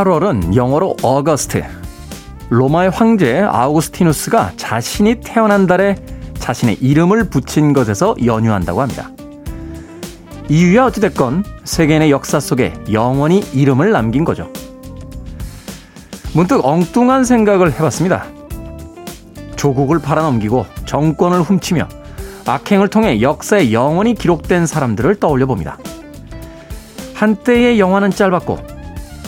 8월은 영어로 어거스트. 로마의 황제 아우구스티누스가 자신이 태어난 달에 자신의 이름을 붙인 것에서 연유한다고 합니다. 이유야 어찌됐건 세계인의 역사 속에 영원히 이름을 남긴 거죠. 문득 엉뚱한 생각을 해봤습니다. 조국을 팔아넘기고 정권을 훔치며 악행을 통해 역사에 영원히 기록된 사람들을 떠올려 봅니다. 한때의 영화는 짧았고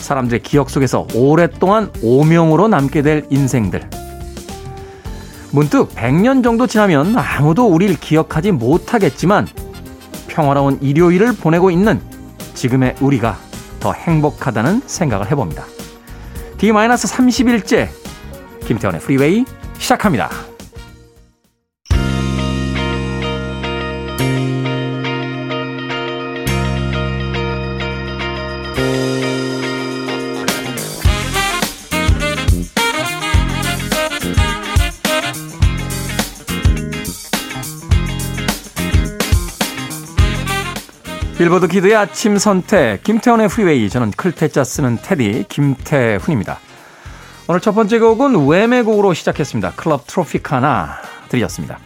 사람들의 기억 속에서 오랫동안 오명으로 남게 될 인생들. 문득 100년 정도 지나면 아무도 우리를 기억하지 못하겠지만 평화로운 일요일을 보내고 있는 지금의 우리가 더 행복하다는 생각을 해봅니다. D-30일째 김태훈의 프리웨이 시작합니다. 빌보드 Kid의 아침 선택 김태훈의 프리웨이 저는 클 태자 쓰는 태디 김태훈입니다. 오늘 첫 번째 곡은 Wham의 곡으로 시작했습니다. Club Tropicana 드렸습니다.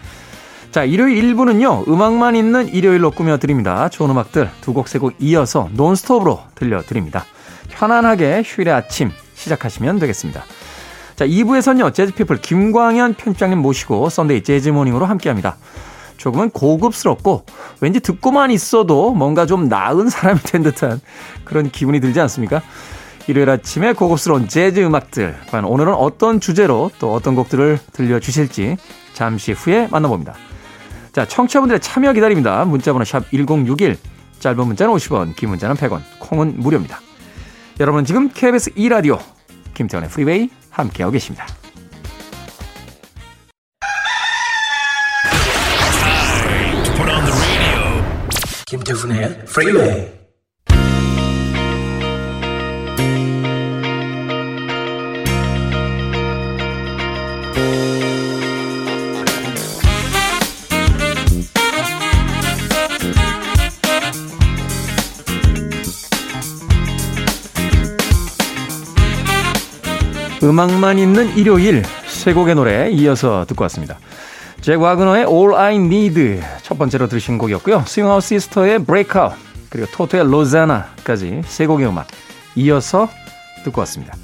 자, 일요일 1부는요, 음악만 있는 일요일로 꾸며드립니다. 좋은 음악들 두 곡, 세 곡 이어서 논스톱으로 들려드립니다. 편안하게 휴일의 아침 시작하시면 되겠습니다. 자, 2부에서는요, 재즈피플 김광현 편집장님 모시고 Sunday 재즈 Morning으로 함께 합니다. 조금은 고급스럽고 왠지 듣고만 있어도 뭔가 좀 나은 사람이 된 듯한 그런 기분이 들지 않습니까? 일요일 아침에 고급스러운 재즈 음악들. 과연 오늘은 어떤 주제로 또 어떤 곡들을 들려주실지 잠시 후에 만나봅니다. 자, 청취자분들의 참여 기다립니다. 문자번호 샵 1061. 짧은 문자는 50원, 긴 문자는 100원, 콩은 무료입니다. 여러분은 지금 KBS 2라디오 김태훈의 프리웨이 함께하고 계십니다. 김태훈의 프리웨이 음악만 있는 일요일 세 곡의 노래 이어서 듣고 왔습니다. 잭 와그너의 All I Need 첫 번째로 들으신 곡이었고요. Swing Out Sister의 Breakout 그리고 토토의 Rosanna까지 세 곡의 음악 이어서 듣고 왔습니다.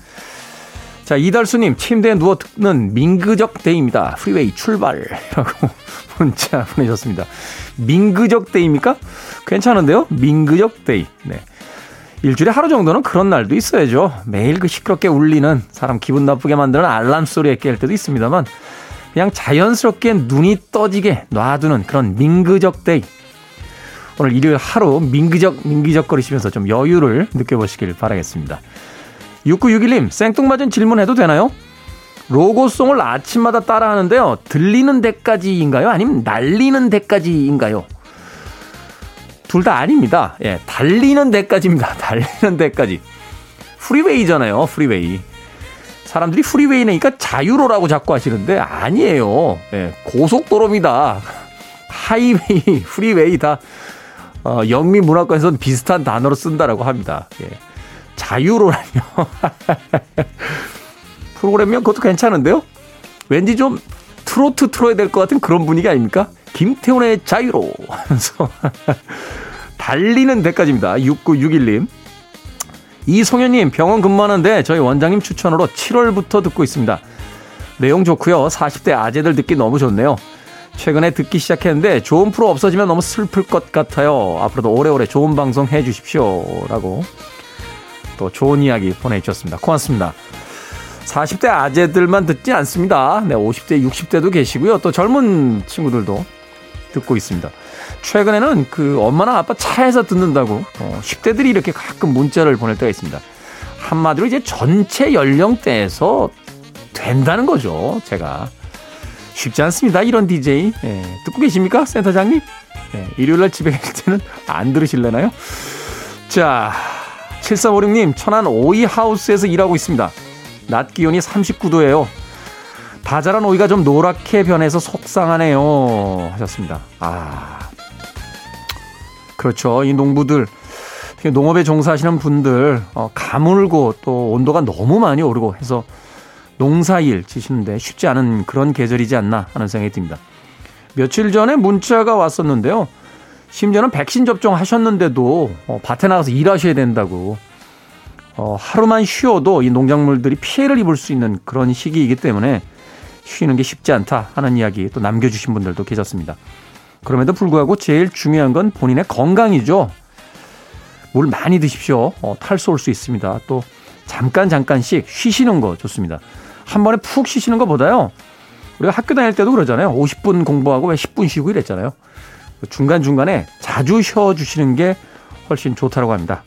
자 이달수님 침대에 누워 듣는 민그적 Day입니다. 프리웨이 출발이라고 문자 보내셨습니다. 민그적 Day입니까? 괜찮은데요? 민그적 Day. 네. 일주일에 하루 정도는 그런 날도 있어야죠. 매일 그 시끄럽게 울리는 사람 기분 나쁘게 만드는 알람 소리에 깰 때도 있습니다만 그냥 자연스럽게 눈이 떠지게 놔두는 그런 민그적 day. 오늘 일요일 하루 민그적 민그적 거리시면서 좀 여유를 느껴보시길 바라겠습니다. 6961님 생뚱맞은 질문해도 되나요? 로고송을 아침마다 따라하는데요. 들리는 데까지인가요? 아니면 날리는 데까지인가요? 둘 다 아닙니다. 예, 달리는 데까지입니다. 달리는 데까지. 프리웨이잖아요. 프리웨이. 사람들이 프리웨이니까 자유로라고 자꾸 하시는데 아니에요. 예, 고속도로입니다. 하이웨이, 프리웨이 다 어, 영미 문화권에서는 비슷한 단어로 쓴다라고 합니다. 예. 자유로라뇨. 프로그램이면 그것도 괜찮은데요? 왠지 좀 트로트 틀어야 될 것 같은 그런 분위기 아닙니까? 김태훈의 자유로 하면서 달리는 데까지입니다. 6961님. 이송현님 병원 근무하는데 저희 원장님 추천으로 7월부터 듣고 있습니다. 내용 좋고요. 40대 아재들 듣기 너무 좋네요. 최근에 듣기 시작했는데 좋은 프로 없어지면 너무 슬플 것 같아요. 앞으로도 오래오래 좋은 방송 해 주십시오. 라고 또 좋은 이야기 보내주셨습니다. 고맙습니다. 40대 아재들만 듣지 않습니다. 네, 50대, 60대도 계시고요. 또 젊은 친구들도 듣고 있습니다. 최근에는 그 엄마나 아빠 차에서 듣는다고 어, 10대들이 이렇게 가끔 문자를 보낼 때가 있습니다. 한마디로 이제 전체 연령대에서 된다는 거죠. 제가 쉽지 않습니다. 이런 DJ 예, 듣고 계십니까, 센터장님? 예, 일요일날 집에 계실 때는 안 들으실래나요? 자, 7356님 천안 오이 하우스에서 일하고 있습니다. 낮 기온이 39도예요. 다 자란 오이가 좀 노랗게 변해서 속상하네요. 하셨습니다. 아, 그렇죠. 이 농부들 농업에 종사하시는 분들 어, 가물고 또 온도가 너무 많이 오르고 해서 농사일 지시는데 쉽지 않은 그런 계절이지 않나 하는 생각이 듭니다. 며칠 전에 문자가 왔었는데요. 심지어는 백신 접종하셨는데도 어, 밭에 나가서 일하셔야 된다고 어, 하루만 쉬어도 이 농작물들이 피해를 입을 수 있는 그런 시기이기 때문에 쉬는 게 쉽지 않다 하는 이야기 또 남겨주신 분들도 계셨습니다. 그럼에도 불구하고 제일 중요한 건 본인의 건강이죠. 물 많이 드십시오. 어, 탈수 올 수 있습니다. 또 잠깐 잠깐씩 쉬시는 거 좋습니다. 한 번에 푹 쉬시는 것보다요. 우리가 학교 다닐 때도 그러잖아요. 50분 공부하고 왜 10분 쉬고 이랬잖아요. 중간중간에 자주 쉬어주시는 게 훨씬 좋다고 합니다.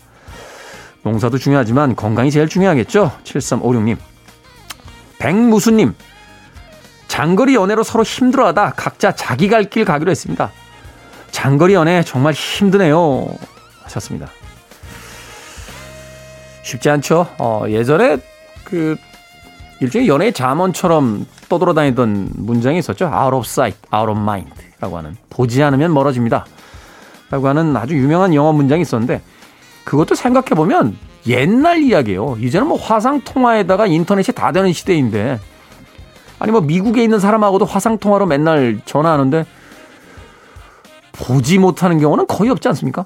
농사도 중요하지만 건강이 제일 중요하겠죠? 7356님. 백무수님. 장거리 연애로 서로 힘들어하다 각자 자기 갈 길 가기로 했습니다. 장거리 연애 정말 힘드네요. 하셨습니다. 쉽지 않죠? 어, 예전에 그 일종의 연애의 잠언처럼 떠돌아다니던 문장이 있었죠. out of sight, out of mind 라고 하는 보지 않으면 멀어집니다. 라고 하는 아주 유명한 영어 문장이 있었는데 그것도 생각해 보면 옛날 이야기예요. 이제는 뭐 화상 통화에다가 인터넷이 다 되는 시대인데 아니 뭐 미국에 있는 사람하고도 화상 통화로 맨날 전화하는데 보지 못하는 경우는 거의 없지 않습니까?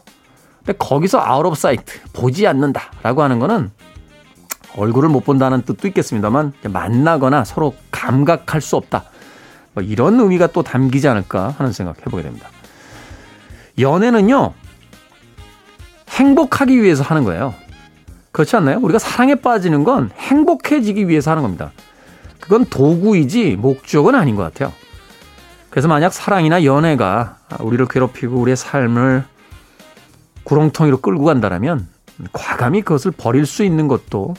근데 거기서 out of sight 보지 않는다라고 하는 거는 얼굴을 못 본다는 뜻도 있겠습니다만 만나거나 서로 감각할 수 없다. 뭐 이런 의미가 또 담기지 않을까 하는 생각 해보게 됩니다. 연애는요 행복하기 위해서 하는 거예요. 그렇지 않나요? 우리가 사랑에 빠지는 건 행복해지기 위해서 하는 겁니다. 그건 도구이지 목적은 아닌 것 같아요. 그래서 만약 사랑이나 연애가 우리를 괴롭히고 우리의 삶을 구렁텅이로 끌고 간다면 과감히 그것을 버릴 수 있는 것도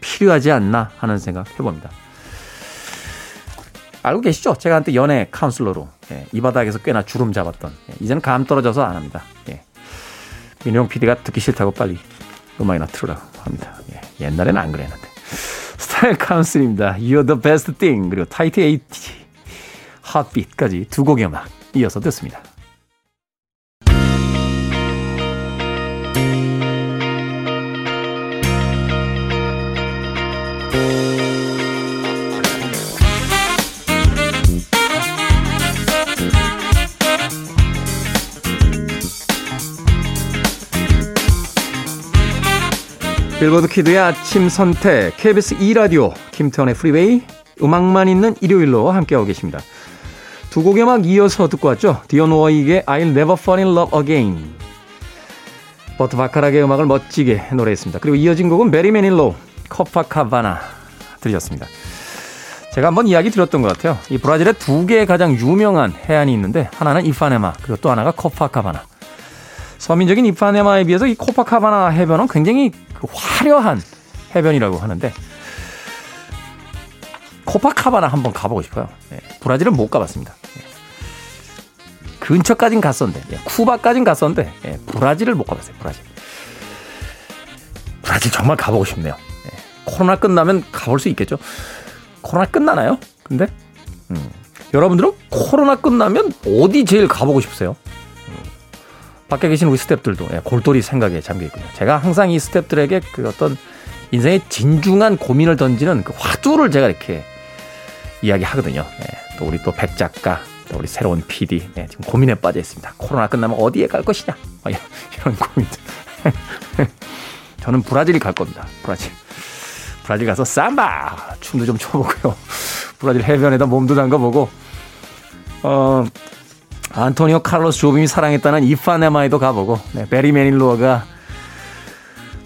필요하지 않나 하는 생각 해봅니다. 알고 계시죠? 제가 한때 연애 카운슬러로 예, 이 바닥에서 꽤나 주름 잡았던 예, 이제는 감 떨어져서 안 합니다. 예. 민용 PD가 듣기 싫다고 빨리 음악이나 틀으라고 합니다. 예, 옛날에는 안 그랬는데. 스타일 카운슬입니다. You're the best thing. 그리고 타히티 에이티, Heartbeat까지 두 곡의 음악 이어서 듣습니다. 빌보드 kid의 아침 선택 KBS 2라디오 김태훈의 프리웨이 음악만 있는 일요일로 함께하고 계십니다. 두 곡의 음악 이어서 듣고 왔죠. 디온 워윅의 I'll Never Fall in Love Again 버트 바카락의 음악을 멋지게 노래했습니다. 그리고 이어진 곡은 베리 매닐로 커파카바나 들으셨습니다. 제가 한번 이야기 드렸던 것 같아요. 이 브라질에 두 개의 가장 유명한 해안이 있는데 하나는 이파네마 그리고 또 하나가 커파카바나 서민적인 이파네마에 비해서 이 코파카바나 해변은 굉장히 그 화려한 해변이라고 하는데 코파카바나 한번 가보고 싶어요. 예, 브라질은 못 가봤습니다. 예. 근처까진 갔었는데 예, 쿠바까진 갔었는데 예, 브라질을 못 가봤어요. 브라질. 브라질 정말 가보고 싶네요. 예, 코로나 끝나면 가볼 수 있겠죠. 코로나 끝나나요? 근데 음, 여러분들은 코로나 끝나면 어디 제일 가보고 싶으세요? 밖에 계신 우리 스탭들도 예, 골똘히 생각에 잠겨 있고요. 제가 항상 이 스탭들에게 그 어떤 인생의 진중한 고민을 던지는 그 화두를 제가 이렇게 이야기하거든요. 예, 또 우리 또 백 작가, 또 우리 새로운 PD 예, 지금 고민에 빠져 있습니다. 코로나 끝나면 어디에 갈 것이냐? 이런, 이런 고민들. 저는 브라질 갈 겁니다. 브라질. 브라질 가서 삼바 춤도 좀 춰보고요. 브라질 해변에다 몸도 담가보고 어 안토니오 칼로스 조빔이 사랑했다는 이파네마에도 가보고 네, 베리 메닐로가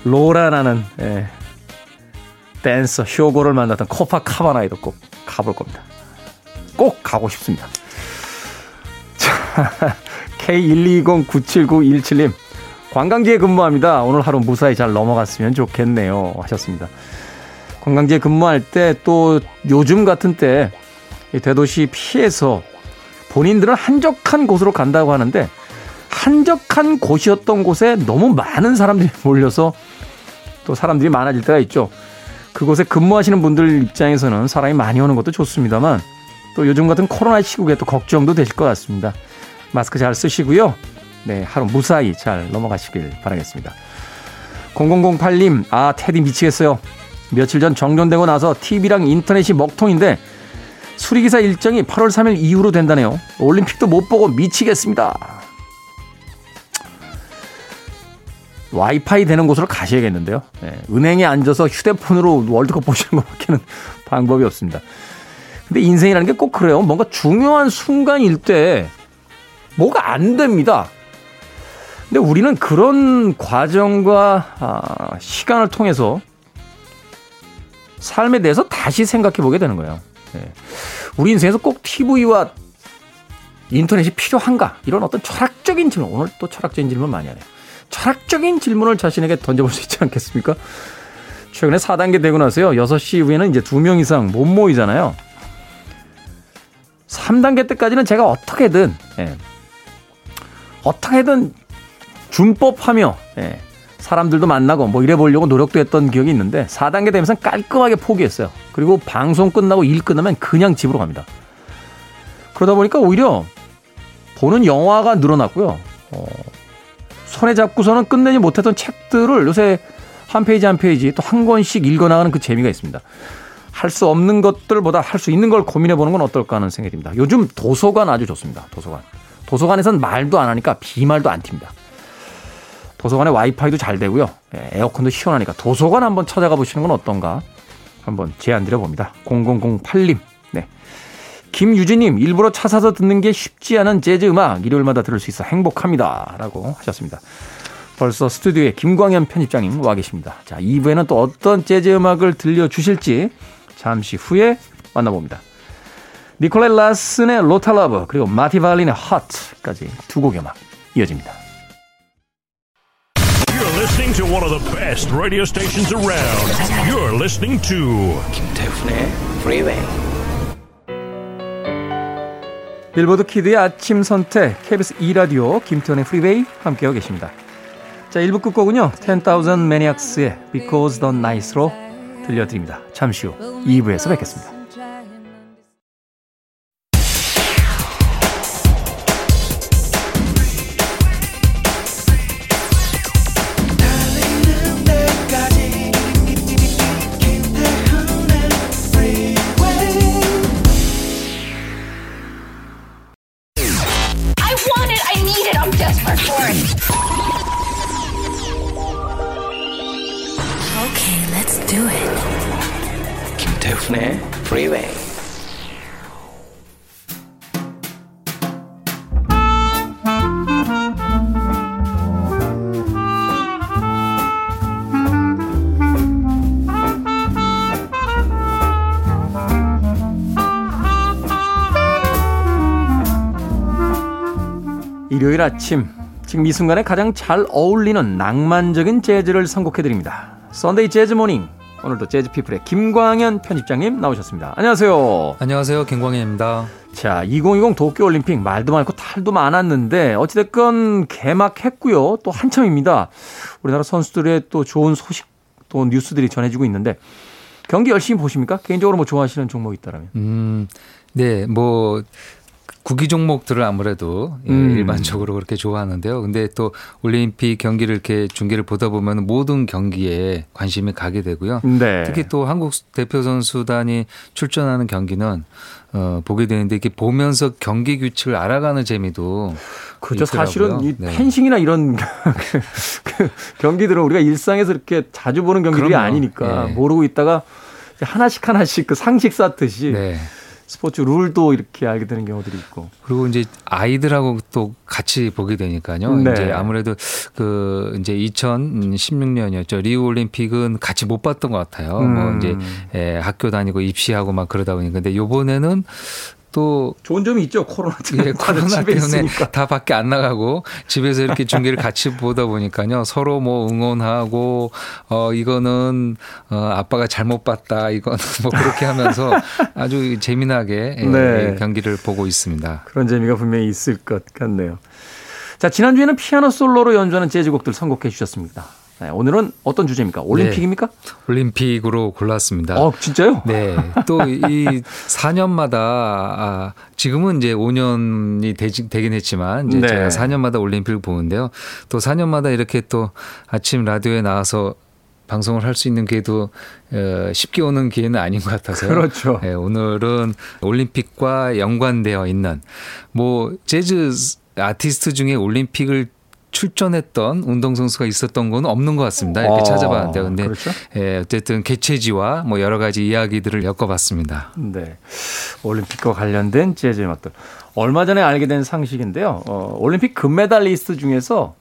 로라라는 예, 댄서 쇼고를 만났던 코파카바나에도 꼭 가볼 겁니다. 꼭 가고 싶습니다. 자, K120979117님 관광지에 근무합니다. 오늘 하루 무사히 잘 넘어갔으면 좋겠네요. 하셨습니다. 관광지에 근무할 때 또 요즘 같은 때 대도시 피해서 본인들은 한적한 곳으로 간다고 하는데 한적한 곳이었던 곳에 너무 많은 사람들이 몰려서 또 사람들이 많아질 때가 있죠. 그곳에 근무하시는 분들 입장에서는 사람이 많이 오는 것도 좋습니다만 또 요즘 같은 코로나 시국에 또 걱정도 되실 것 같습니다. 마스크 잘 쓰시고요. 네, 하루 무사히 잘 넘어가시길 바라겠습니다. 0008님, 아, 테디 미치겠어요. 며칠 전 정전되고 나서 TV랑 인터넷이 먹통인데 수리기사 일정이 8월 3일 이후로 된다네요. 올림픽도 못 보고 미치겠습니다. 와이파이 되는 곳으로 가셔야겠는데요. 네, 은행에 앉아서 휴대폰으로 월드컵 보시는 것밖에는 방법이 없습니다. 근데 인생이라는 게 꼭 그래요. 뭔가 중요한 순간일 때 뭐가 안 됩니다. 근데 우리는 그런 과정과 아, 시간을 통해서 삶에 대해서 다시 생각해 보게 되는 거예요. 네. 우리 인생에서 꼭 TV와 인터넷이 필요한가? 이런 어떤 철학적인 질문. 오늘 또 철학적인 질문 많이 하네요. 철학적인 질문을 자신에게 던져볼 수 있지 않겠습니까? 최근에 4단계 되고 나서요. 6시 이후에는 이제 2명 이상 못 모이잖아요. 3단계 때까지는 제가 어떻게든, 예, 어떻게든 준법하며, 예, 사람들도 만나고 뭐 이래 보려고 노력도 했던 기억이 있는데 4단계 되면서 깔끔하게 포기했어요. 그리고 방송 끝나고 일 끝나면 그냥 집으로 갑니다. 그러다 보니까 오히려 보는 영화가 늘어났고요. 어, 손에 잡고서는 끝내지 못했던 책들을 요새 한 페이지 한 페이지 또 한 권씩 읽어나가는 그 재미가 있습니다. 할 수 없는 것들보다 할 수 있는 걸 고민해 보는 건 어떨까 하는 생각이 듭니다. 요즘 도서관 아주 좋습니다. 도서관. 도서관에선 말도 안 하니까 비말도 안 튑니다. 도서관에 와이파이도 잘 되고요. 예, 에어컨도 시원하니까 도서관 한번 찾아가 보시는 건 어떤가 한번 제안 드려봅니다. 0008님. 네. 김유진님, 일부러 차 사서 듣는 게 쉽지 않은 재즈 음악 일요일마다 들을 수 있어 행복합니다. 라고 하셨습니다. 벌써 스튜디오에 김광현 편집장님 와 계십니다. 자, 2부에는 또 어떤 재즈 음악을 들려주실지 잠시 후에 만나봅니다. 니콜렛 라슨의 Lotta Love 그리고 마티 발린의 Hearts까지 두 곡의 음악 이어집니다. You're listening to one of the best radio stations around. You're listening to 김태훈의 Freeway. 빌보드 kid의 아침 선택 KBS 2 라디오 김태훈의 프리웨이 함께하고 계십니다. 자 1부 끝곡은요 10,000 Maniacs의 Because the Night로 들려드립니다. 잠시 후 2부에서 뵙겠습니다. Freeway. 일요일 아침 지금 이 순간에 가장 잘 어울리는 낭만적인 재즈를 선곡해드립니다. 썬데이 재즈 모닝 오늘도 재즈 피플의 김광현 편집장님 나오셨습니다. 안녕하세요. 안녕하세요. 김광현입니다. 자, 2020 도쿄올림픽 말도 많고 탈도 많았는데 어찌됐건 개막했고요. 또 한참입니다. 우리나라 선수들의 또 좋은 소식 또 뉴스들이 전해지고 있는데 경기 열심히 보십니까? 개인적으로 뭐 좋아하시는 종목 있다라면? 음, 네, 뭐 구기 종목들을 아무래도 예, 음. 일반적으로 그렇게 좋아하는데요. 근데 또 올림픽 경기를 이렇게 중계를 보다 보면 모든 경기에 관심이 가게 되고요. 네. 특히 또 한국 대표 선수단이 출전하는 경기는 어, 보게 되는데 이렇게 보면서 경기 규칙을 알아가는 재미도. 있더라고요. 사실은 이 네. 펜싱이나 이런 그, 그 경기들은 우리가 일상에서 이렇게 자주 보는 경기들이 그럼요. 아니니까 예. 모르고 있다가 하나씩 하나씩 그 상식 쌓듯이 네. 스포츠 룰도 이렇게 알게 되는 경우들이 있고. 그리고 이제 아이들하고 또 같이 보게 되니까요. 네. 이제 아무래도 그 이제 2016년이었죠. 리우 올림픽은 같이 못 봤던 것 같아요. 음. 뭐 이제 예, 학교 다니고 입시하고 막 그러다 보니까 근데 요번에는 또 좋은 점이 있죠. 코로나 때문에 예, 코로나 때문에 있으니까. 다 밖에 안 나가고 집에서 이렇게 중계를 같이 보다 보니까요. 서로 뭐 응원하고 어 이거는 어 아빠가 잘못 봤다. 이거는 뭐 그렇게 하면서 아주 재미나게 예, 네. 경기를 보고 있습니다. 그런 재미가 분명히 있을 것 같네요. 자, 지난주에는 피아노 솔로로 연주하는 재즈곡들 선곡해 주셨습니다. 네, 오늘은 어떤 주제입니까? 올림픽입니까? 올림픽으로 골랐습니다. 어, 진짜요? 네. 또 이 4년마다 아, 지금은 이제 5년이 되지, 되긴 했지만 이제 네. 제가 4년마다 올림픽을 보는데요. 또 4년마다 이렇게 또 아침 라디오에 나와서 방송을 할 수 있는 기회도 어, 쉽게 오는 기회는 아닌 것 같아서요. 그렇죠. 네, 오늘은 올림픽과 연관되어 있는 뭐 재즈 아티스트 중에 올림픽을 출전했던 운동선수가 있었던 건 없는 것 같습니다. 이렇게 어, 찾아봤는데. 근데 그렇죠? 예, 어쨌든 개체지와 뭐 여러 가지 이야기들을 엮어봤습니다. 네. 올림픽과 관련된 재즈 음악들. 얼마 전에 알게 된 상식인데요. 어, 올림픽 금메달리스트 중에서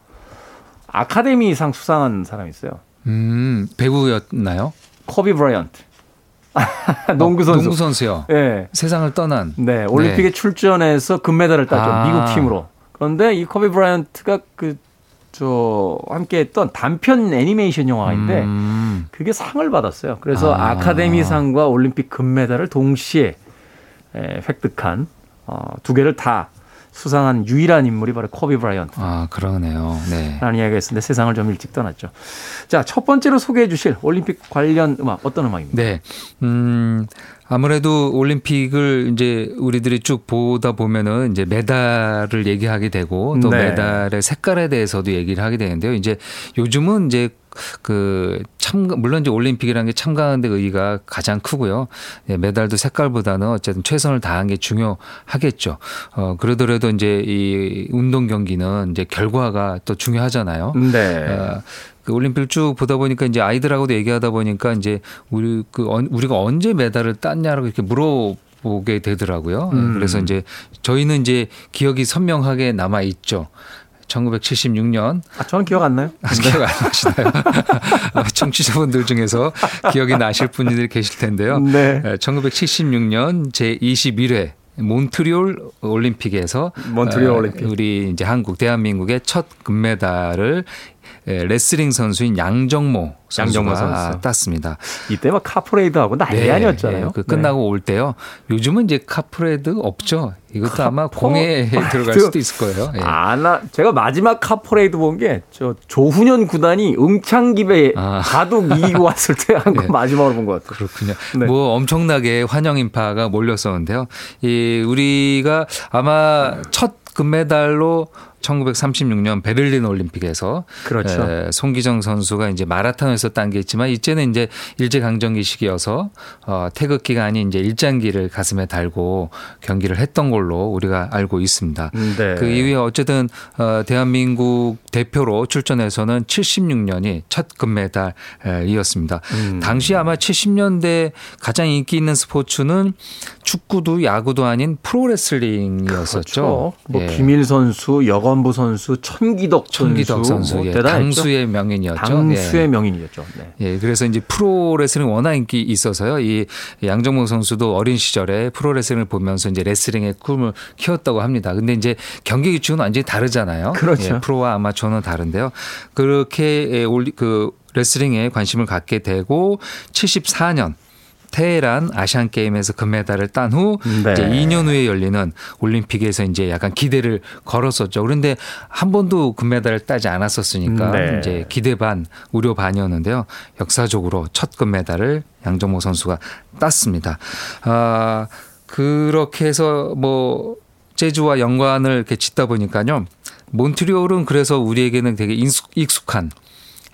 아카데미상 수상한 사람이 있어요. 음, 배우였나요? 코비 브라이언트. 농구 선수. 농구 선수요. 예. 세상을 떠난. 네, 올림픽에 출전해서 금메달을 땄죠. 아. 미국 팀으로. 그런데 이 코비 브라이언트가 그, 저, 함께 했던 단편 애니메이션 영화인데 음, 그게 상을 받았어요. 그래서 아. 아카데미상과 올림픽 금메달을 동시에 에, 획득한 어, 두 개를 다 수상한 유일한 인물이 바로 코비 브라이언트. 아, 그러네요. 네. 라는 이야기가 있었는데 세상을 좀 일찍 떠났죠. 자, 첫 번째로 소개해 주실 올림픽 관련 음악 어떤 음악입니까? 네. 음, 아무래도 올림픽을 이제 우리들이 쭉 보다 보면은 이제 메달을 얘기하게 되고 또 네. 메달의 색깔에 대해서도 얘기를 하게 되는데요. 이제 요즘은 이제 그 참가 물론 이제 올림픽이라는 게 참가하는 데 의의가 가장 크고요. 예, 메달도 색깔보다는 어쨌든 최선을 다한 게 중요하겠죠. 어 그러더라도 이제 이 운동 경기는 이제 결과가 또 중요하잖아요. 네. 어, 그 올림픽을 쭉 보다 보니까 이제 아이들하고도 얘기하다 보니까 이제 우리 그 언- 우리가 언제 메달을 땄냐라고 이렇게 물어 보게 되더라고요. 음. 그래서 이제 저희는 이제 기억이 선명하게 남아 있죠. 1976년 아, 저는 기억 안 나요. 아, 기억 안 나시나요? 아, 청취자분들 중에서 기억이 나실 분들이 계실 텐데요. 네. 1976년 제 21회 몬트리올 올림픽에서 몬트리올 어, 올림픽. 우리 이제 한국 대한민국의 첫 금메달을 에, 레슬링 선수인 양정모 선수가 양정모 선수. 땄습니다. 이때 막 카퍼레이드하고 난리 네, 아니었잖아요. 예, 그 끝나고 올 때요. 요즘은 이제 카퍼레이드 없죠. 이것도 아마 공해에 들어갈 수도 있을 거예요. 예. 아, 나 제가 마지막 카퍼레이드 본 게 저 조훈현 구단이 응창기배 아. 가득 이기고 왔을 때 한거 네. 마지막으로 본 것 같아요. 그렇군요. 네. 뭐 엄청나게 환영 인파가 몰렸었는데요. 이 우리가 아마 첫 금메달로 1936년 베를린 올림픽에서 그렇죠. 에, 송기정 선수가 이제 마라톤에서 딴 게 있지만 이제는 이제 일제 강점기 시기여서 어, 태극기가 아닌 이제 일장기를 가슴에 달고 경기를 했던 걸로 우리가 알고 있습니다. 네. 그 이후에 어쨌든 어, 대한민국 대표로 출전해서는 76년이 첫 금메달이었습니다. 음. 당시 아마 70년대 가장 인기 있는 스포츠는 축구도 야구도 아닌 프로레슬링이었었죠. 그렇죠. 뭐 예. 김일 선수, 여건부 선수, 천규덕, 천규덕 선수, 뭐 예. 당수의 명인이었죠. 당수의 예. 명인이었죠. 네. 예, 그래서 이제 프로 레슬링 워낙 인기 있어서요. 이 양정모 선수도 어린 시절에 프로 레슬링을 보면서 이제 레슬링의 꿈을 키웠다고 합니다. 근데 이제 경기 규칙은 완전히 다르잖아요. 그렇죠. 예, 프로와 아마추어는 다른데요. 그렇게 예, 올리 그 레슬링에 관심을 갖게 되고 74년 테헤란 아시안 게임에서 금메달을 딴후 네. 이제 2년 후에 열리는 올림픽에서 이제 약간 기대를 걸었었죠. 그런데 한 번도 금메달을 따지 않았었으니까 네. 이제 기대 반 우려 반이었는데요. 역사적으로 첫 금메달을 양정모 선수가 땄습니다. 아, 그렇게 해서 뭐 재즈와 연관을 이렇게 짓다 보니까요. 몬트리올은 그래서 우리에게는 되게 익숙, 익숙한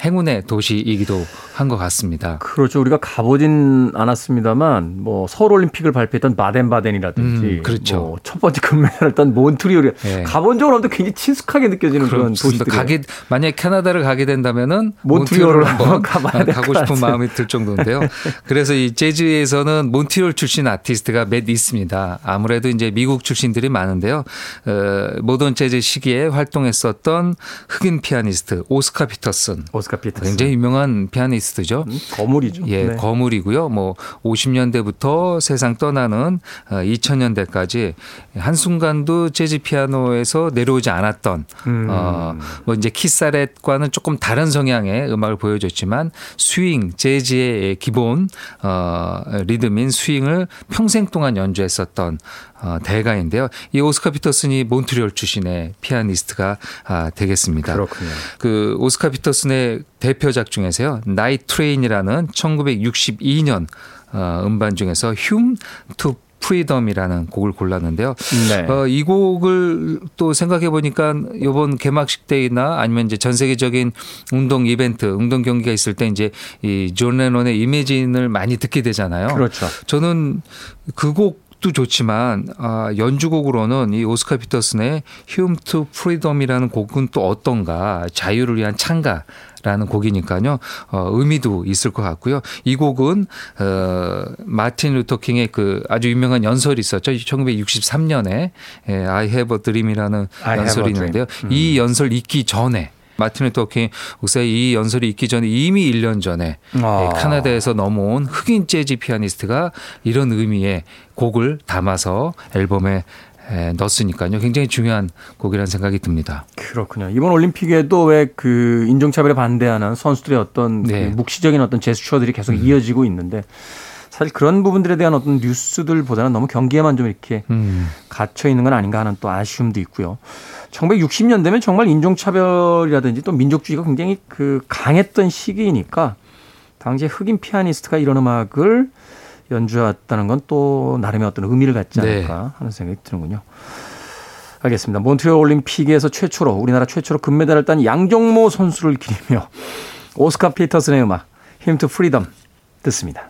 행운의 도시이기도 한 것 같습니다. 그렇죠. 우리가 가보진 않았습니다만 뭐 서울 올림픽을 발표했던 바덴바덴이라든지 음, 그렇죠. 뭐 첫 번째 금메달을 딴 몬트리올이 예. 가본 적은 없는데 굉장히 친숙하게 느껴지는 그런. 도시들이 가게 만약에 캐나다를 가게 된다면은 몬트리올을 한번 가봐야 가고 싶은. 마음이 들 정도인데요. 그래서 이 재즈에서는 몬트리올 출신 아티스트가 몇 있습니다. 아무래도 이제 미국 출신들이 많은데요. 어, 모던 재즈 시기에 활동했었던 흑인 피아니스트 오스카 피터슨 오스카 피터슨 굉장히 유명한 피아니스트죠. 음, 거물이죠. 예, 네. 거물이고요. 뭐 50년대부터 세상 떠나는 2000년대까지 한 순간도 재즈 피아노에서 내려오지 않았던 음. 어뭐 이제 키스 자렛과는 조금 다른 성향의 음악을 보여줬지만 스윙 재즈의 기본 어 리듬인 스윙을 평생 동안 연주했었던 어, 대가인데요. 이 오스카 피터슨이 몬트리올 출신의 피아니스트가 아, 되겠습니다. 그렇군요. 그 오스카 피터슨의 대표작 중에서요. Night Train이라는 1962년 어, 음반 중에서 Hymn to Freedom이라는 곡을 골랐는데요. 네. 어, 이 곡을 또 생각해 보니까 이번 개막식 때나 아니면 이제 전 세계적인 운동 이벤트, 운동 경기가 있을 때 이제 이 존 레논의 Imagine을 많이 듣게 되잖아요. 그렇죠. 저는 그 곡도 좋지만 아, 연주곡으로는 이 오스카 피터슨의 Hymn to Freedom이라는 곡은 또 어떤가 자유를 위한 찬가. 라는 곡이니까요. 어, 의미도 있을 것 같고요. 이 곡은 어, 마틴 루터 킹의 그 아주 유명한 연설이 있었죠. 1963년에 예, I Have a Dream이라는 I 연설이. 있는데요. 이 연설 있기 전에 마틴 루터 킹 목사의 이 연설이 있기 전에 이미 1년 전에 아. 예, 카나다에서 넘어온 흑인 재즈 피아니스트가 이런 의미의 곡을 담아서 앨범에 에, 넣었으니까요. 굉장히 중요한 곡이라는 생각이 듭니다. 그렇군요. 이번 올림픽에도 왜 그 인종차별에 반대하는 선수들의 어떤 그 네. 음. 묵시적인 어떤 제스처들이 계속 이어지고 있는데 사실 그런 부분들에 대한 어떤 뉴스들보다는 너무 경기에만 좀 이렇게 음. 갇혀 있는 건 아닌가 하는 또 아쉬움도 있고요. 1960년대면 정말 인종차별이라든지 또 민족주의가 굉장히 그 강했던 시기이니까 당시에 흑인 피아니스트가 이런 음악을 연주했다는 건 또 나름의 어떤 의미를 갖지 네. 않을까 하는 생각이 드는군요. 알겠습니다. 몬트리올 올림픽에서 최초로 우리나라 최초로 금메달을 딴 양정모 선수를 기리며 오스카 피터슨의 음악 Hymn to Freedom 듣습니다.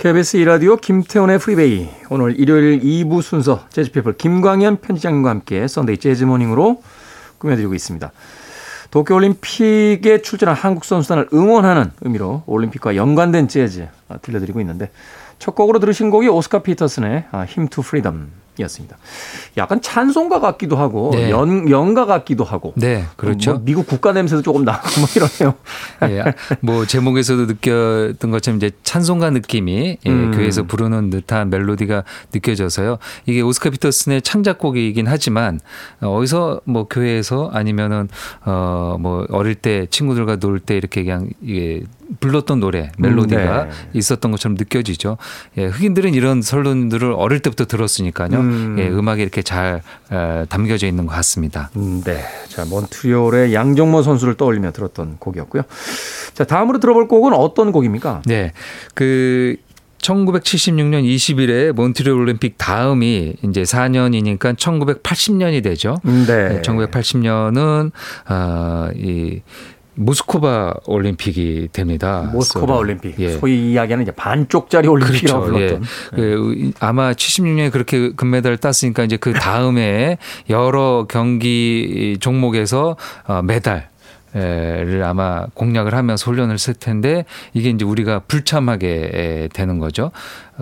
KBS 이라디오 김태훈의 프리웨이 오늘 일요일 2부 순서 재즈피플 김광현 편집장님과 함께 Sunday Jazz Morning으로 꾸며드리고 있습니다. 도쿄올림픽에 출전한 한국 선수단을 응원하는 의미로 올림픽과 연관된 재즈 들려드리고 있는데 첫 곡으로 들으신 곡이 오스카 피터슨의 Hymn to Freedom 이었습니다. 약간 찬송가 같기도 하고 네. 연, 연가 같기도 하고 네, 그렇죠. 뭐 미국 국가 냄새도 조금 나고 뭐 이러네요. 예, 뭐 제목에서도 느꼈던 것처럼 이제 찬송가 느낌이 예, 음. 교회에서 부르는 듯한 멜로디가 느껴져서요. 이게 오스카 피터슨의 창작곡이긴 하지만 어, 어디서 뭐 교회에서 아니면은 어뭐 어릴 때 친구들과 놀 때 이렇게 그냥 이게 불렀던 노래 멜로디가 네. 있었던 것처럼 느껴지죠. 예, 흑인들은 이런 설론들을 어릴 때부터 들었으니까요. 음. 예, 음악에 이렇게 잘 어, 담겨져 있는 것 같습니다. 음, 네. 자, 몬트리올의 양정모 선수를 떠올리며 들었던 곡이었고요. 자, 다음으로 들어볼 곡은 어떤 곡입니까? 네. 그 1976년 20일에 몬트리올 올림픽 다음이 이제 4년이니까 1980년이 되죠. 네. 1980년은 아이 모스코바 올림픽이 됩니다. 모스코바. 올림픽. 예. 소위 이야기하는 이제 반쪽짜리 올림픽이라고 그렇죠. 예. 불렀던. 그 아마 76년에 그렇게 금메달을 땄으니까 이제 그 다음에 여러 경기 종목에서 어, 메달 를 아마 공략을 하면서 훈련을 했을 텐데 이게 이제 우리가 불참하게 되는 거죠.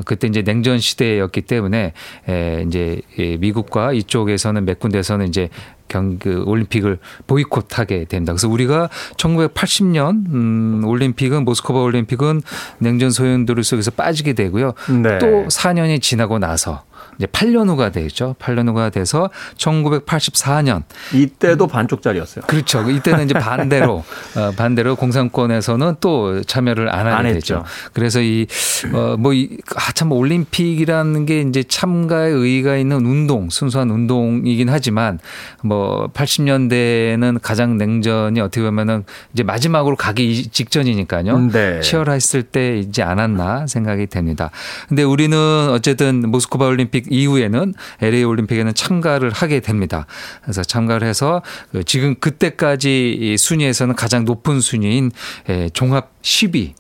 그때 이제 냉전 시대였기 때문에 에 이제 이 미국과 이쪽에서는 몇 군데에서는 이제 경, 그 올림픽을 보이콧하게 된다. 그래서 우리가 1980년 음, 올림픽은 모스크바 올림픽은 냉전 소용돌이 속에서 빠지게 되고요. 네. 또 4년이 지나고 나서 이제 8년 후가 되죠. 8년 후가 돼서 1984년 이때도 반쪽짜리였어요. 그렇죠. 이때는 이제 반대로 어, 반대로 공산권에서는 또 참여를 안 하게 안. 했죠. 그래서 이어뭐이참 올림픽이라는 게 이제 참가의 의의가 있는 운동, 순수한 운동이긴 하지만 뭐 80년대에는 가장 냉전이 어떻게 보면은 이제 마지막으로 가기 직전이니까요. 네. 치열했을 때이지 않았나 생각이 됩니다. 근데 우리는 어쨌든 모스크바 올림픽 이후에는 LA 올림픽에는 참가를 하게 됩니다. 그래서 참가를 해서 그 지금 그때까지 이 순위에서는 가장 높은 순위인 에, 종합 10위.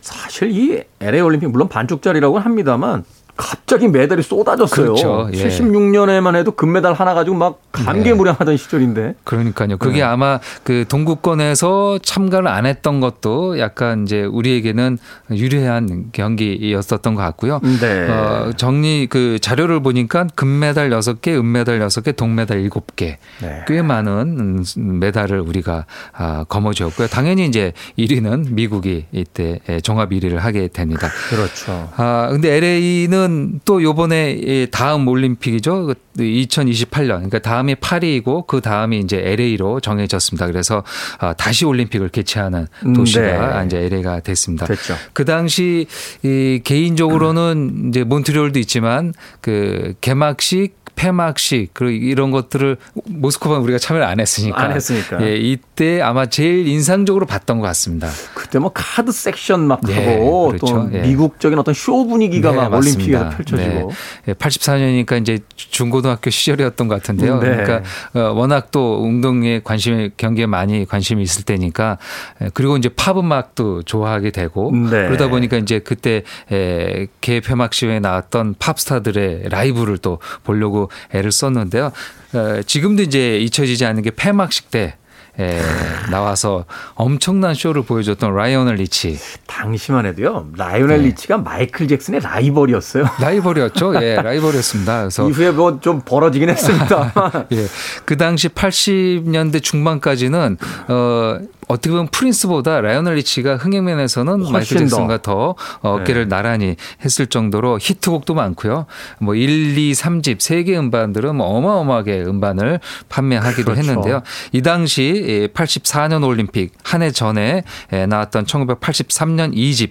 사실 이 LA 올림픽 물론 반쪽짜리라고 합니다만 갑자기 메달이 쏟아졌어요. 그렇죠. 예. 76년에만 해도 금메달 하나 가지고 막 감개무량하던 시절인데. 그러니까요. 그게 네. 아마 그 동구권에서 참가를 안 했던 것도 약간 이제 우리에게는 유리한 경기였었던 것 같고요. 네. 어, 정리 그 자료를 보니까 금메달 6개, 은메달 6개, 동메달 7개. 네. 꽤 많은 음, 메달을 우리가 아, 거머쥐었고요. 당연히 이제 1위는 미국이 이때 예, 종합 1위를 하게 됩니다. 그렇죠. 아, 근데 LA는 또 요번에 이 다음 올림픽이죠. 그 2028년. 그러니까 다음이 파리이고 그 다음이 이제 LA로 정해졌습니다. 그래서 아, 다시 올림픽을 개최하는 음, 도시가 네. 이제 LA가 됐습니다. 됐죠. 그 당시 이 개인적으로는 이제 몬트리올도 있지만 그 개막식 폐막식 그리고 이런 것들을 모스크바 우리가 참여를 안 했으니까 안 했으니까. 예, 이때 아마 제일 인상적으로 봤던 것 같습니다. 그때 뭐 카드 섹션 막 네, 하고 그렇죠. 또 예. 미국적인 어떤 쇼 분위기가 네, 막. 올림픽에 서 펼쳐지고. 네. 84년이니까 이제 중고등학교 시절이었던 것 같은데요. 네. 그러니까 어, 워낙 또 운동에 관심이 경기에 많이 관심이 있을 때니까 에, 그리고 이제 팝 음악도 좋아하게 되고 네. 그러다 보니까 이제 그때 에, 개 폐막식에 나왔던 팝스타들의 라이브를 또 보려고 애를 썼는데요. 어, 지금도 이제 잊혀지지 않는 게 폐막식 때 에, 나와서 엄청난 쇼를 보여줬던 라이오넬 리치. 당시만 해도요. 라이오넬 네. 리치가 마이클 잭슨의 라이벌이었어요. 라이벌이었죠. 예, 라이벌이었습니다. 그래서 이후에 뭐 좀 벌어지긴 했습니다. 예. 그 당시 80년대 중반까지는 어 어떻게 보면 프린스보다 라이오넬 리치가 흥행면에서는 마이클 잭슨과 더 어깨를 네. 나란히 했을 정도로 히트곡도 많고요. 뭐 1, 2, 3집 세 개 음반들은 뭐 어마어마하게 음반을 판매하기도 그렇죠. 했는데요. 이 당시 84년 올림픽 한 해 전에 나왔던 1983년 2집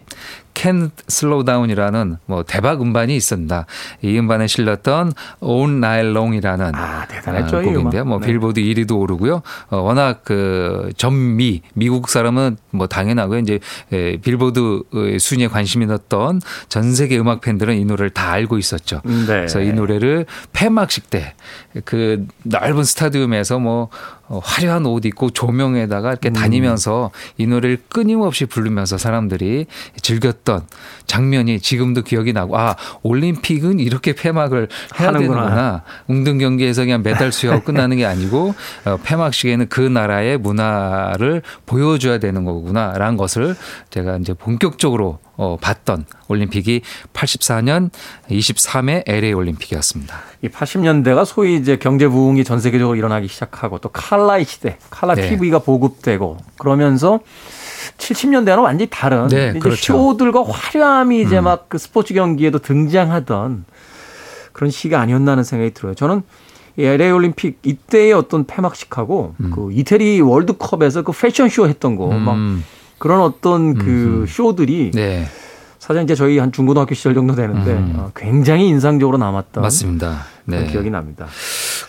Can't Slow Down이라는 뭐 대박 음반이 있습니다. 이 음반에 실렸던 All Night Long이라는 아, 대단했죠, 이 곡인데요. 뭐 네. 빌보드 1위도 오르고요. 어, 워낙 그 전미 미국 사람은 뭐 당연하고요. 이제 에, 빌보드 순위에 관심이 있었던 전 세계 음악 팬들은 이 노래를 다 알고 있었죠. 네. 그래서 이 노래를 폐막식 때 그 넓은 스타디움에서 뭐 어, 화려한 옷 입고 조명에다가 이렇게 다니면서 이 노래를 끊임없이 부르면서 사람들이 즐겼던 장면이 지금도 기억이 나고 아 올림픽은 이렇게 폐막을 해야 하는구나. 되는구나 웅등 경기에서 그냥 메달 수여하고 끝나는 게 아니고 어, 폐막식에는 그 나라의 문화를 보여줘야 되는 거구나라는 것을 제가 이제 본격적으로 어, 봤던 올림픽이 84년 23회 LA 올림픽이었습니다. 이 80년대가 소위 이제 경제 부흥이 전 세계적으로 일어나기 시작하고 또 칼라의 시대, 칼라 네. TV가 보급되고 그러면서 70년대와는 완전히 다른 네, 이제 그렇죠. 쇼들과 화려함이 이제 막그 스포츠 경기에도 등장하던 그런 시기가 아니었나 하는 생각이 들어요. 저는 이 LA 올림픽 이때의 어떤 폐막식하고 그 이태리 월드컵에서 그 패션쇼 했던 거막 음, 그런 어떤 그 쇼들이 네, 사실 이제 저희 한 중고등학교 시절 정도 되는데 음. 어, 굉장히 인상적으로 남았던 맞습니다. 네. 기억이 납니다.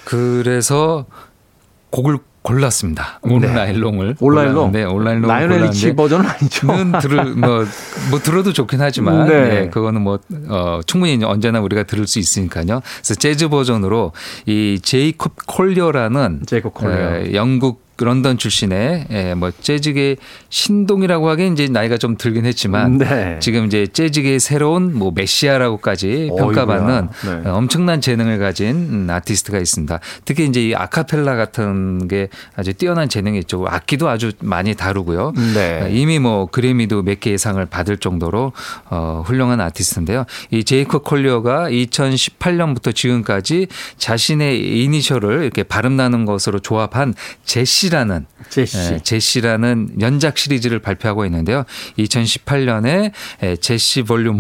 그래서 곡을 골랐습니다. 온라인롱을 온라인롱? 네, All Night Long 라이오넬 리치 버전은 아니죠. 는 들을 뭐, 뭐 들어도 좋긴 하지만 네. 네. 그거는 뭐 어, 충분히 언제나 우리가 들을 수 있으니까요. 그래서 재즈 버전으로 이 제이콥 콜리어라는 제이콥 콜리어. 에, 영국 런던 출신의 에, 뭐 재즈계 신동이라고 하기엔 이제 나이가 좀 들긴 했지만 네. 지금 이제 재즈계의 새로운 뭐 메시아라고까지. 평가받는 네. 어, 엄청난 재능을 가진 음, 아티스트가 있습니다. 특히 이제 이 아카펠라 같은 게 아주 뛰어난 재능이 있죠. 악기도 아주 많이 다루고요. 네. 어, 이미 뭐 그래미도 몇 개의 상을 받을 정도로 어, 훌륭한 아티스트인데요. 이 제이콥 콜리어가 2018년부터 지금까지 자신의 이니셜을 이렇게 발음 나는 것으로 조합한 제시 라는 제시. 예, 제시라는 연작 시리즈를 발표하고 있는데요. 2018년에 제시 볼륨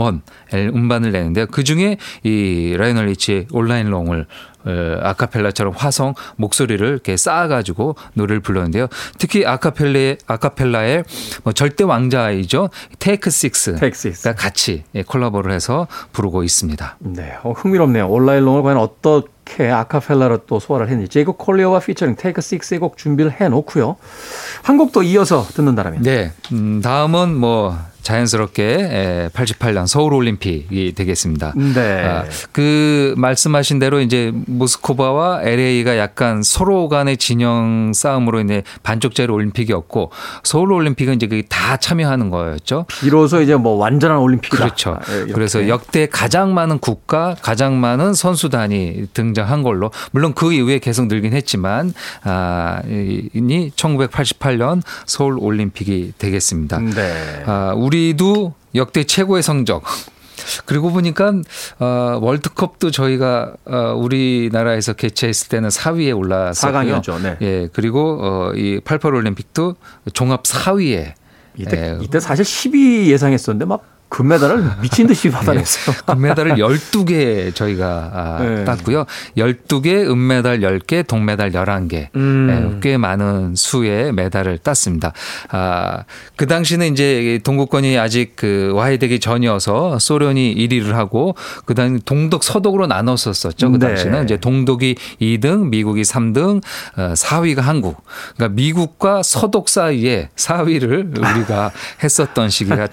1 음반을 내는데요. 그 중에 이 라이오넬 리치의 All Night Long을 어, 아카펠라처럼 화성 목소리를 이렇게 쌓아가지고 노래를 불렀는데요. 특히 아카펠라의 아카펠라의 뭐 절대 왕자이죠. Take Six. Take Six. 같이 예, 콜라보를 해서 부르고 있습니다. 네, 어, 흥미롭네요. All Night Long을 과연 어떻게 아카펠라로 또 소화를 했는지. 제이콥 콜리어와 featuring Take 6의 곡 준비를 해놓고요. 한 곡 더 이어서 듣는다라면. 네. 음, 다음은 뭐 자연스럽게 에, 88년 서울 올림픽이 되겠습니다. 네. 아, 그 말씀하신 대로 이제 모스코바와 LA가 약간 서로 간의 진영 싸움으로 인해 반쪽짜리 올림픽이었고 서울 올림픽은 이제 그게 다 참여하는 거였죠. 비로소 이제 뭐 완전한 올림픽이다. 그렇죠. 아, 이렇게. 그래서 역대 가장 많은 국가, 가장 많은 선수단이 등장한 걸로 물론 그 이후에 계속 늘긴 했지만 아, 이 1988년 서울 올림픽이 되겠습니다. 네. 아, 우리 도 역대 최고의 성적. 그리고 보니까 어, 월드컵도 저희가 어, 우리나라에서 개최했을 때는 4위에 올라섰고요. 4강이었죠. 네. 예, 그리고 어, 이88 올림픽도 종합 4위에 이때, 예. 이때 사실 10위 예상했었는데 막 금메달을 미친 듯이 받아냈어요. 금메달을 12개 저희가 아, 네. 땄고요. 12개, 은메달 10개, 동메달 11개. 음. 예, 꽤 많은 수의 메달을 땄습니다. 아, 그 당시는 이제 동구권이 아직 그 와해되기 전이어서 소련이 1위를 하고 그다음 동독 서독으로 나눴었었죠. 그 네. 당시는 이제 동독이 2등, 미국이 3등, 어, 4위가 한국. 그러니까 미국과 서독 사이에 4위를 우리가 했었던 시기가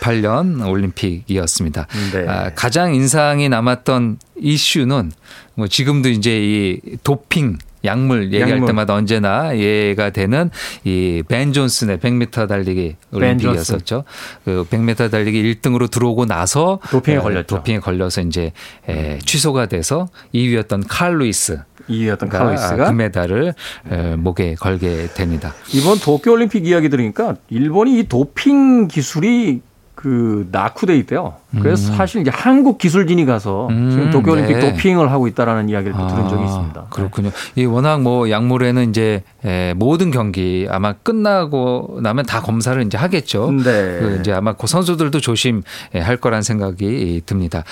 1988년 올림픽이었습니다. 네. 아, 가장 인상이 남았던 이슈는 뭐 지금도 이제 이 도핑 약물 얘기할 약물. 때마다 언제나 예가 되는 이 벤 존슨의 100m 달리기 올림픽이었었죠. 그 100m 달리기 1등으로 들어오고 나서 도핑에 어, 걸렸죠. 도핑에 걸려서 이제 에, 취소가 돼서 2위였던 칼 루이스. 이였던 가 칼 루이스가 금메달을 에, 목에 걸게 됩니다. 이번 도쿄 올림픽 이야기 들으니까 일본이 이 도핑 기술이 그 낙후돼 있대요. 그래서 사실 이제 한국 기술진이 가서 지금 음, 도쿄올림픽 네. 도핑을 하고 있다라는 이야기를 또 들은 적이 있습니다. 아, 그렇군요. 이 워낙 뭐 약물에는 이제 에, 모든 경기 아마 끝나고 나면 다 검사를 이제 하겠죠. 네. 그 이제 아마 그 선수들도 조심할 거란 생각이 듭니다.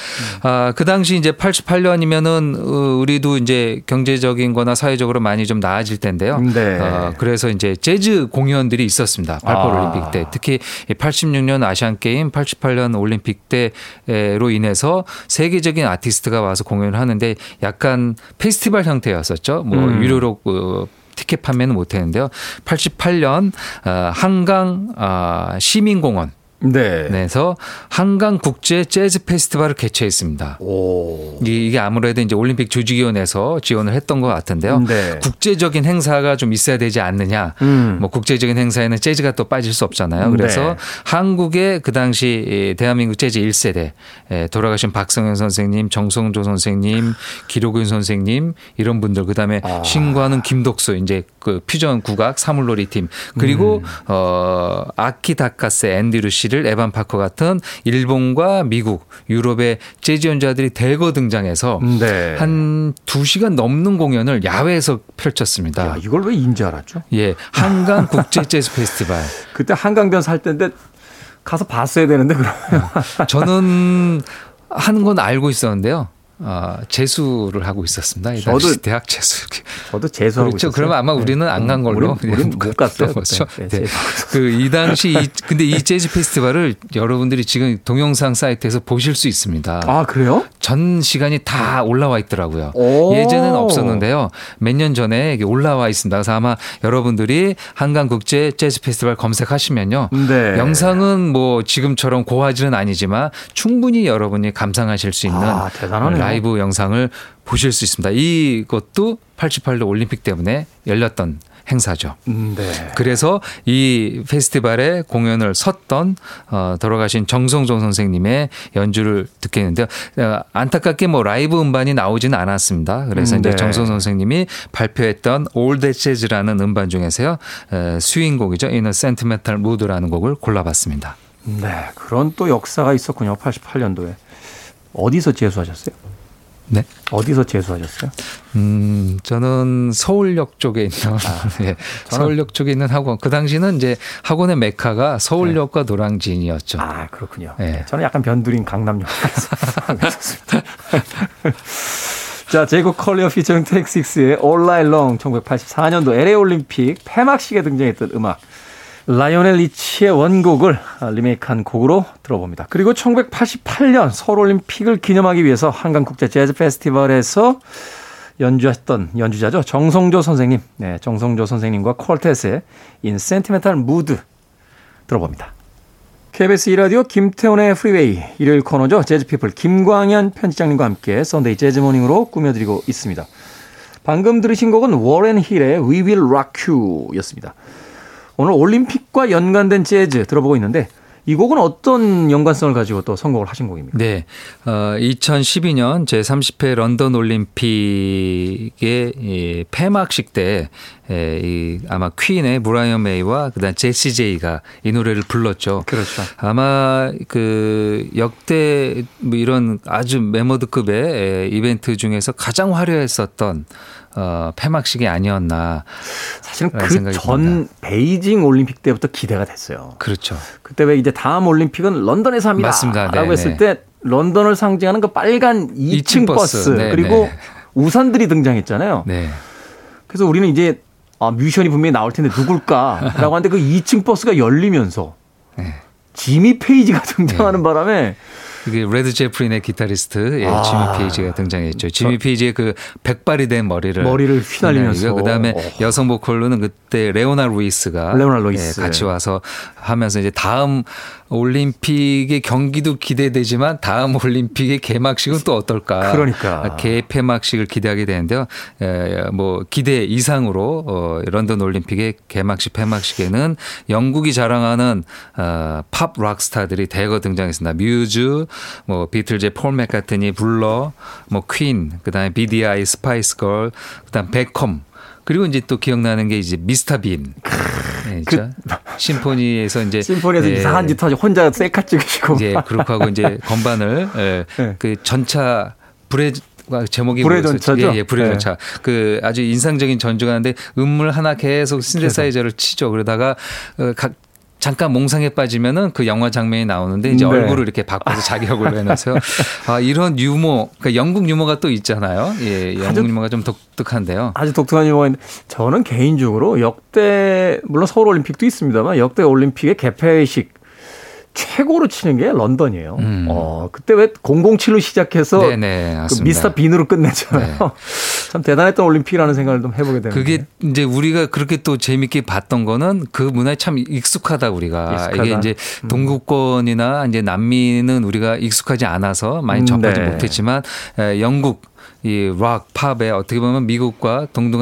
아, 그 당시 이제 88년이면은 우리도 이제 경제적인 거나 사회적으로 많이 좀 나아질 텐데요. 네. 어, 그래서 이제 재즈 공연들이 있었습니다. 88 아. 올림픽 때. 특히 86년 아시안 게임, 88년 올림픽 때로 인해서 세계적인 아티스트가 와서 공연을 하는데 약간 페스티벌 형태였었죠. 뭐 음. 유료로 어, 티켓 판매는 못 했는데요. 88년 어, 한강 어, 시민공원 네. 내서 한강 국제 재즈 페스티벌을 개최했습니다. 오. 이- 이게 아무래도 이제 올림픽 조직위원회에서 지원을 했던 것 같은데요. 네. 국제적인 행사가 좀 있어야 되지 않느냐. 음. 뭐 국제적인 행사에는 재즈가 또 빠질 수 없잖아요. 그래서 네. 한국의 그 당시 이 대한민국 재즈 1세대 에, 돌아가신 박성연 선생님, 정성조 선생님, 길옥윤 선생님 이런 분들 그다음에 아. 신과는 김덕수 이제 그 퓨전 국악 사물놀이 팀 그리고 음. 어 아키 다카세 앤드류 시릴 에반 파커 같은 일본과 미국, 유럽의 재즈 연주자들이 대거 등장해서 네. 한 2시간 넘는 공연을 야외에서 펼쳤습니다. 야, 이걸 왜 이제 알았죠? 예, 한강 국제 재즈 페스티벌. 그때 한강변 살 때인데 가서 봤어야 되는데 그러면 저는 하는 건 알고 있었는데요. 아, 재수를 하고 있었습니다. 이 당시 저도 대학 재수. 저도 재수하고 그렇죠. 있었어요. 그러면 아마 네. 우리는 안간 걸로. 우린, 우린 못 갔어요. 그렇죠. 네, 네. 재수하고 있었어요. 그이 당시 이, 근데 이 재즈 페스티벌을 여러분들이 지금 동영상 사이트에서 보실 수 있습니다. 아 그래요? 전 시간이 다 올라와 있더라고요. 오. 예전에는 없었는데요. 몇 년 전에 올라와 있습니다. 그래서 아마 여러분들이 한강 국제 재즈 페스티벌 검색하시면요. 네. 영상은 뭐 지금처럼 고화질은 아니지만 충분히 여러분이 감상하실 수 있는 아, 대단하네요. 라이브 영상을 보실 수 있습니다. 이것도 88도 올림픽 때문에 열렸던 행사죠. 음, 네. 그래서 이 페스티벌에 공연을 섰던 어, 돌아가신 정성종 선생님의 연주를 듣게 했는데요. 어, 안타깝게 뭐 라이브 음반이 나오지는 않았습니다. 그래서 음, 이제 네. 정성 선생님이 발표했던 All That Jazz라는 음반 중에서요. 에, 스윙곡이죠. In a Sentimental Mood라는 곡을 골라봤습니다. 네. 그런 또 역사가 있었군요. 88년도에. 어디서 재수하셨어요? 네. 어디서 재수하셨어요? 음, 저는 서울역 쪽에 있는 예, 서울역 쪽에 있는 학원. 그 당시는 이제 학원의 메카가 서울역과 노량진이었죠. 아 그렇군요. 네. 저는 약간 변두린 강남역에서 있었습니다. 자, 제이콥 콜리어 featuring Take Six의 All Night Long 1984년도 LA 올림픽 폐막식에 등장했던 음악 라이오넬 리치의 원곡을 리메이크한 곡으로 들어봅니다. 그리고 1988년 서울 올림픽을 기념하기 위해서 한강 국제 재즈 페스티벌에서 연주했던 연주자죠. 정성조 선생님. 네, 정성조 선생님과 quartet의 In Sentimental Mood 들어봅니다. KBS 2라디오 김태훈의 프리웨이 일요일 코너죠. 재즈피플 김광현 편집장님과 함께 Sunday Jazz Morning으로 꾸며드리고 있습니다. 방금 들으신 곡은 워렌 힐의 We Will Rock You 였습니다. 오늘 올림픽과 연관된 재즈 들어보고 있는데 이 곡은 어떤 연관성을 가지고 또 선곡을 하신 곡입니까? 네. 어, 2012년 제30회 런던 올림픽의 이 폐막식 때 에, 이 아마 퀸의 브라이언 메이와 그다음 제시 제이가 이 노래를 불렀죠. 그렇죠. 아마 그 역대 뭐 이런 아주 매머드급의 에, 이벤트 중에서 가장 화려했었던 어, 폐막식이 아니었나. 사실은 그 전. 베이징 올림픽 때부터 기대가 됐어요. 그렇죠. 그때 왜 이제 다음 올림픽은 런던에서 합니다. 맞습니다. 라고 네, 했을 네. 때 런던을 상징하는 그 빨간 2층, 이층 버스, 버스. 네, 그리고 네. 우산들이 등장했잖아요. 네. 그래서 우리는 이제 아, 뮤지션이 분명히 나올 텐데 누굴까라고 하는데 그 2층 버스가 열리면서 네. 지미 페이지가 등장하는 바람에 그게 레드 제플린의 기타리스트 예, 아. 지미 페이지가 등장했죠. 지미 페이지의 그 백발이 된 머리를 머리를 휘날리면서. 그 다음에 어. 여성 보컬로는 그때 레오나 루이스가 레오나 루이스. 예, 같이 와서 하면서 이제 다음 올림픽의 경기도 기대되지만 다음 올림픽의 개막식은 또 어떨까? 그러니까. 개 폐막식을 기대하게 되는데요. 에, 뭐 기대 이상으로 어, 런던 올림픽의 개막식 폐막식에는 영국이 자랑하는 어, 팝 락스타들이 대거 등장했습니다. 뮤즈, 뭐 비틀즈의 폴 맥카트니, 블러, 뭐 퀸, 그다음에 BDI, 스파이스 걸, 그다음 베컴. 그리고 이제 또 기억나는 게 이제 미스터 빈. 네, 있죠? 심포니에서 이제 그 심포니에서 예, 이상한 짓 하지 혼자 셀카 찍으시고 이제 그렇게 하고 이제 건반을 예, 네. 그 전차 불의 제목이 불의? 전차죠? 예, 예, 불의 네. 전차. 그 아주 인상적인 전주가 하는데 음을 하나 계속 신세사이저를 치죠. 그러다가 어, 각 잠깐 몽상에 빠지면은 그 영화 장면이 나오는데 이제 네. 얼굴을 이렇게 바꿔서 자기 얼굴로 해놔서요. 아, 이런 유머, 그러니까 영국 유머가 또 있잖아요. 예, 영국 유머가 좀 독특한데요. 아주 독특한 유머가 있는데 저는 개인적으로 역대 물론 서울 올림픽도 있습니다만 역대 올림픽의 개폐식 최고로 치는 게 런던이에요. 음. 어, 그때 왜 007로 시작해서 네네, 그 맞습니다. 미스터 빈으로 끝냈잖아요. 네. 참 대단했던 올림픽이라는 생각을 좀 해보게 되는 그게 이제 우리가 그렇게 또 재밌게 봤던 거는 그 문화에 참 익숙하다 우리가 익숙하다. 이게 이제 동구권이나 이제 남미는 우리가 익숙하지 않아서 많이 음, 접하지 네. 못했지만 에, 영국 이 락 팝에 어떻게 보면 미국과 동등